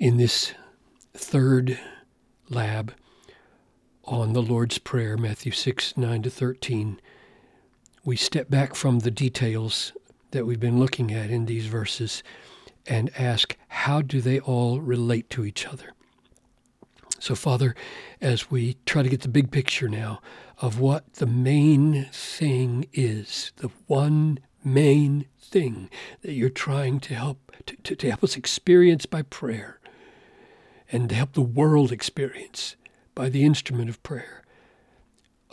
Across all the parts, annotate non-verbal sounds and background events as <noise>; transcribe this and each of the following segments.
in this third lab on the Lord's Prayer, Matthew 6 9 to 13, we step back from the details that we've been looking at in these verses and ask, how do they all relate to each other? So, Father, as we try to get the big picture now of what the main thing is, the one main thing that you're trying to help to, to, to help us experience by prayer and to help the world experience by the instrument of prayer.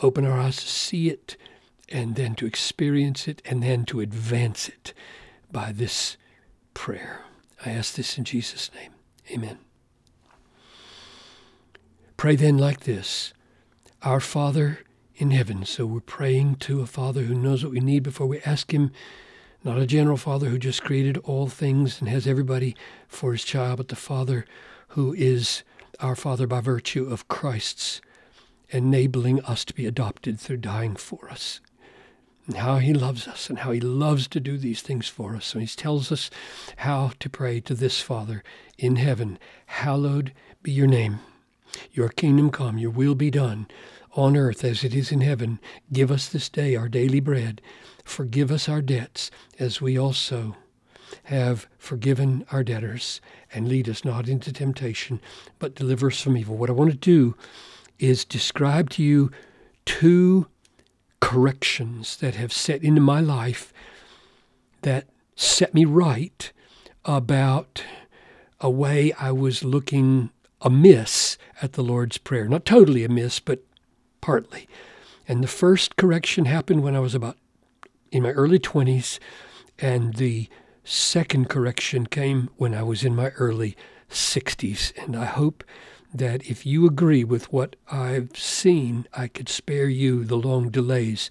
Open our eyes to see it and then to experience it and then to advance it by this prayer. I ask this in Jesus' name. Amen. Pray then like this Our Father in heaven. So we're praying to a Father who knows what we need before we ask Him. Not a general Father who just created all things and has everybody for His child, but the Father who is our Father by virtue of Christ's enabling us to be adopted through dying for us and how he loves us and how he loves to do these things for us. And he tells us how to pray to this Father in heaven Hallowed be your name. Your kingdom come, your will be done on earth as it is in heaven. Give us this day our daily bread. Forgive us our debts as we also have forgiven our debtors. And lead us not into temptation, but deliver us from evil. What I want to do is describe to you two corrections that have set into my life that set me right about a way I was looking amiss at the Lord's Prayer. Not totally amiss, but partly. And the first correction happened when I was about in my early 20s, and the second correction came when I was in my early 60s. And I hope that if you agree with what I've seen, I could spare you the long delays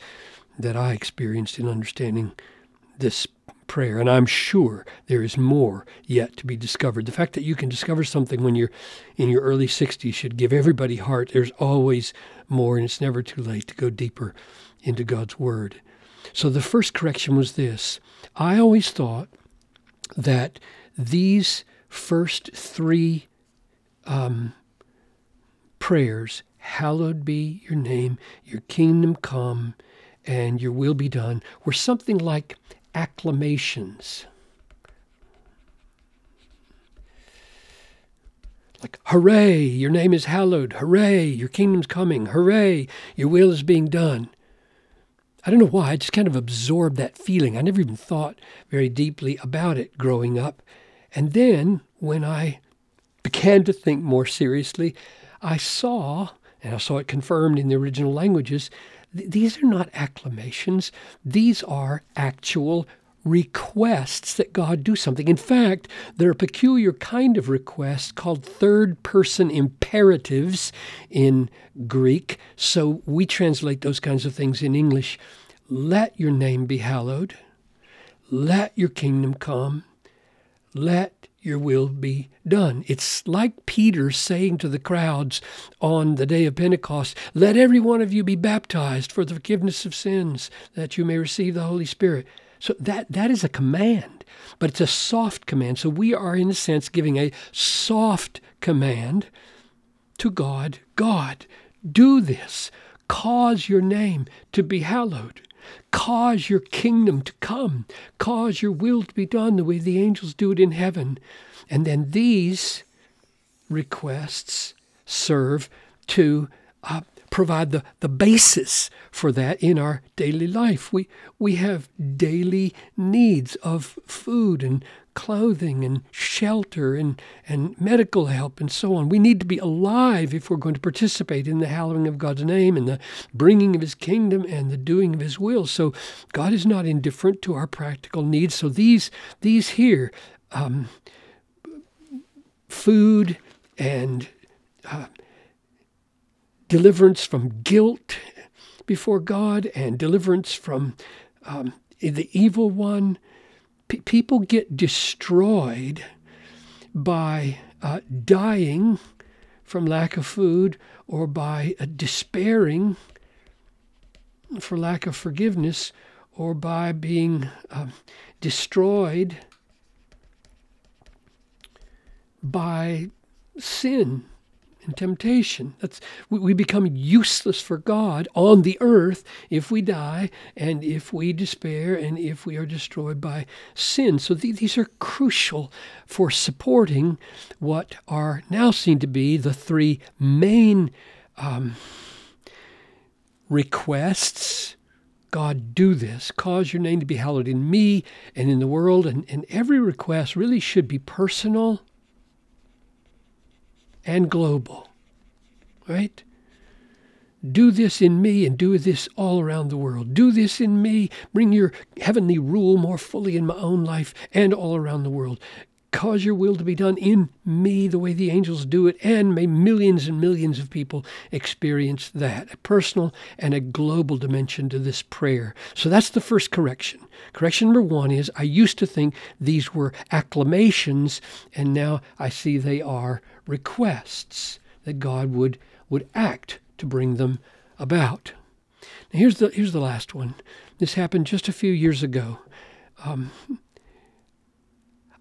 that I experienced in understanding this prayer. And I'm sure there is more yet to be discovered. The fact that you can discover something when you're in your early 60s should give everybody heart. There's always more, and it's never too late to go deeper into God's Word. So the first correction was this I always thought that these first three um, prayers, hallowed be your name, your kingdom come, and your will be done, were something like acclamations. Like, hooray, your name is hallowed. Hooray, your kingdom's coming. Hooray, your will is being done. I don't know why, I just kind of absorbed that feeling. I never even thought very deeply about it growing up. And then when I began to think more seriously, I saw, and I saw it confirmed in the original languages, th- these are not acclamations, these are actual requests that God do something. In fact, there are a peculiar kind of requests called third person imperatives in Greek. So we translate those kinds of things in English. Let your name be hallowed. Let your kingdom come. Let your will be done. It's like Peter saying to the crowds on the day of Pentecost, Let every one of you be baptized for the forgiveness of sins, that you may receive the Holy Spirit. So that, that is a command, but it's a soft command. So we are, in a sense, giving a soft command to God God, do this. Cause your name to be hallowed. Cause your kingdom to come. Cause your will to be done the way the angels do it in heaven. And then these requests serve to uh, provide the, the basis for that in our daily life. We, we have daily needs of food and clothing and shelter and, and medical help and so on. We need to be alive if we're going to participate in the hallowing of God's name and the bringing of His kingdom and the doing of His will. So God is not indifferent to our practical needs. So these these here, um, food and uh, deliverance from guilt before God and deliverance from um, the evil one. P- people get destroyed by uh, dying from lack of food or by uh, despairing for lack of forgiveness or by being uh, destroyed by sin temptation. That's, we, we become useless for God on the earth if we die and if we despair and if we are destroyed by sin. So th- these are crucial for supporting what are now seen to be the three main um, requests. God, do this. Cause your name to be hallowed in me and in the world. And, and every request really should be personal and global. Right? Do this in me and do this all around the world. Do this in me. Bring your heavenly rule more fully in my own life and all around the world. Cause your will to be done in me the way the angels do it, and may millions and millions of people experience that. A personal and a global dimension to this prayer. So that's the first correction. Correction number one is I used to think these were acclamations, and now I see they are requests that God would, would act to bring them about. Now here's the, here's the last one. This happened just a few years ago. Um,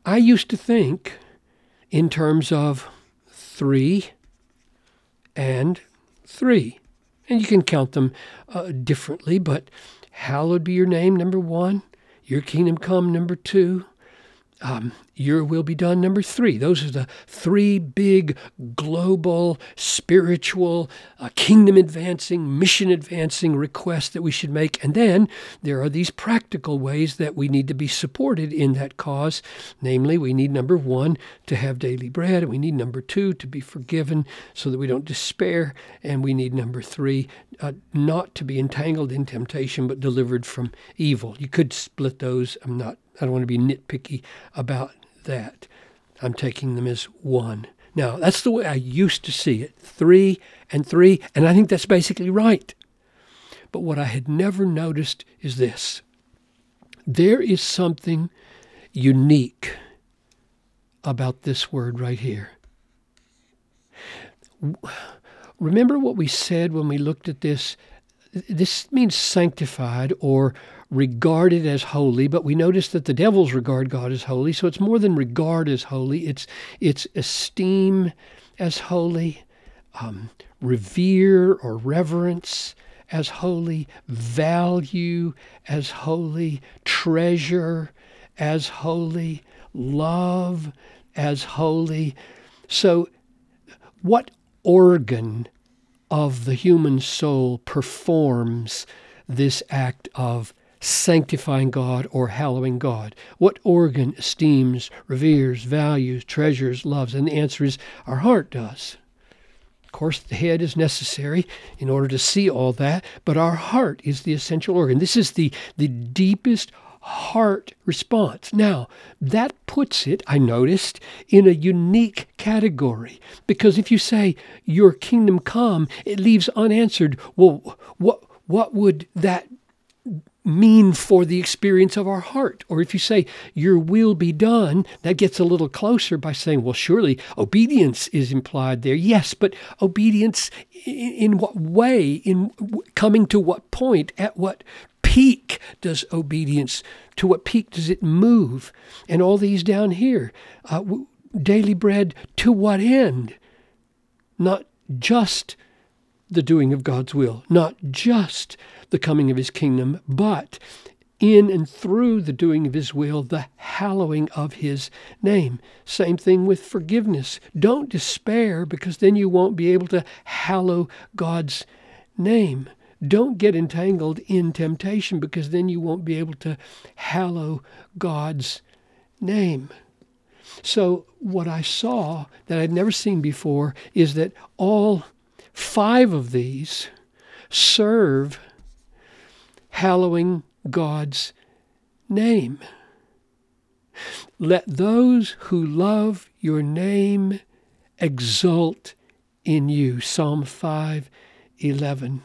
I used to think in terms of three and three. And you can count them uh, differently, but hallowed be your name, number one. Your kingdom come, number two um, your will be done. Number three those are the three big global spiritual uh, kingdom advancing mission advancing requests that we should make. And then there are these practical ways that we need to be supported in that cause. Namely we need number one to have daily bread. And we need number two to be forgiven so that we don't despair. And we need number three uh, not to be entangled in temptation but delivered from evil you could split those i'm not I don't want to be nitpicky about that. I'm taking them as one. Now, that's the way I used to see it three and three, and I think that's basically right. But what I had never noticed is this there is something unique about this word right here. Remember what we said when we looked at this? This means sanctified or regarded as holy, but we notice that the devils regard God as holy. So it's more than regard as holy, it's, it's esteem as holy, um, revere or reverence as holy, value as holy, treasure as holy, love as holy. So, what organ of the human soul performs this act of sanctifying God or hallowing God? What organ esteems, reveres, values, treasures, loves? And the answer is our heart does. Of course, the head is necessary in order to see all that, but our heart is the essential organ. This is the, the deepest heart response. Now, that puts it, I noticed, in a unique category. Because if you say, Your kingdom come, it leaves unanswered, well, what, what would that mean for the experience of our heart. Or if you say, Your will be done, that gets a little closer by saying, Well, surely obedience is implied there. Yes, but obedience in, in what way? In coming to what point? At what peak does obedience, to what peak does it move? And all these down here. Uh, daily bread to what end? Not just the doing of God's will, not just the coming of his kingdom, but in and through the doing of his will, the hallowing of his name. Same thing with forgiveness. Don't despair because then you won't be able to hallow God's name. Don't get entangled in temptation because then you won't be able to hallow God's name. So, what I saw that I'd never seen before is that all five of these serve hallowing God's name. Let those who love your name exult in you. Psalm 5:11.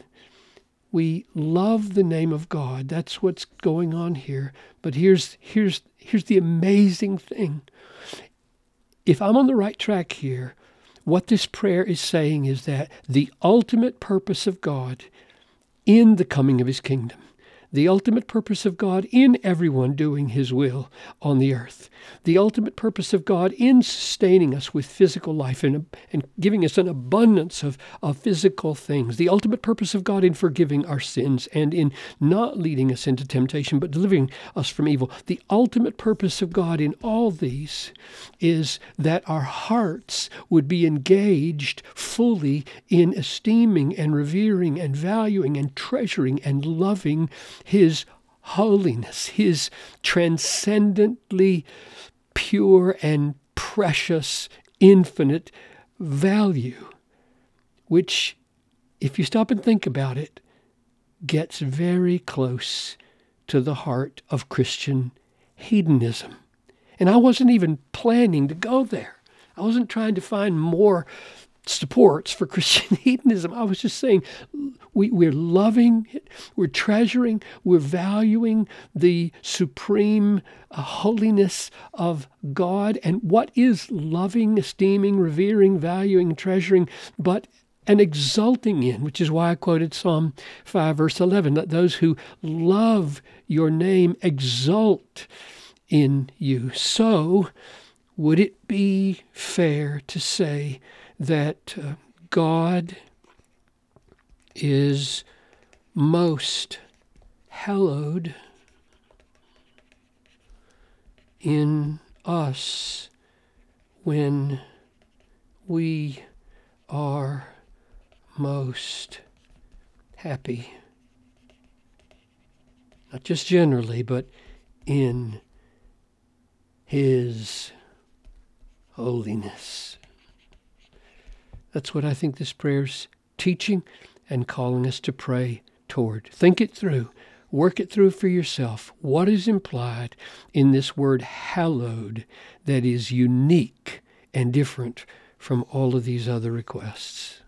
We love the name of God. That's what's going on here. But here's here's here's the amazing thing. If I'm on the right track here, what this prayer is saying is that the ultimate purpose of God in the coming of his kingdom the ultimate purpose of God in everyone doing His will on the earth, the ultimate purpose of God in sustaining us with physical life and, and giving us an abundance of, of physical things, the ultimate purpose of God in forgiving our sins and in not leading us into temptation but delivering us from evil. The ultimate purpose of God in all these is that our hearts would be engaged fully in esteeming and revering and valuing and treasuring and loving His holiness, His transcendently pure and precious, infinite value, which, if you stop and think about it, gets very close to the heart of Christian hedonism. And I wasn't even planning to go there. I wasn't trying to find more supports for <laughs> Christian hedonism. I was just saying we, we're loving, we're treasuring, we're valuing the supreme uh, holiness of God. And what is loving, esteeming, revering, valuing, treasuring, but and exulting in, which is why I quoted Psalm 5, verse 11. Let those who love your name exult in you. So, would it be fair to say that uh, God is most hallowed in us when we are most happy. Not just generally, but in His holiness. That's what I think this prayer's teaching and calling us to pray toward. Think it through. Work it through for yourself. What is implied in this word hallowed that is unique and different from all of these other requests?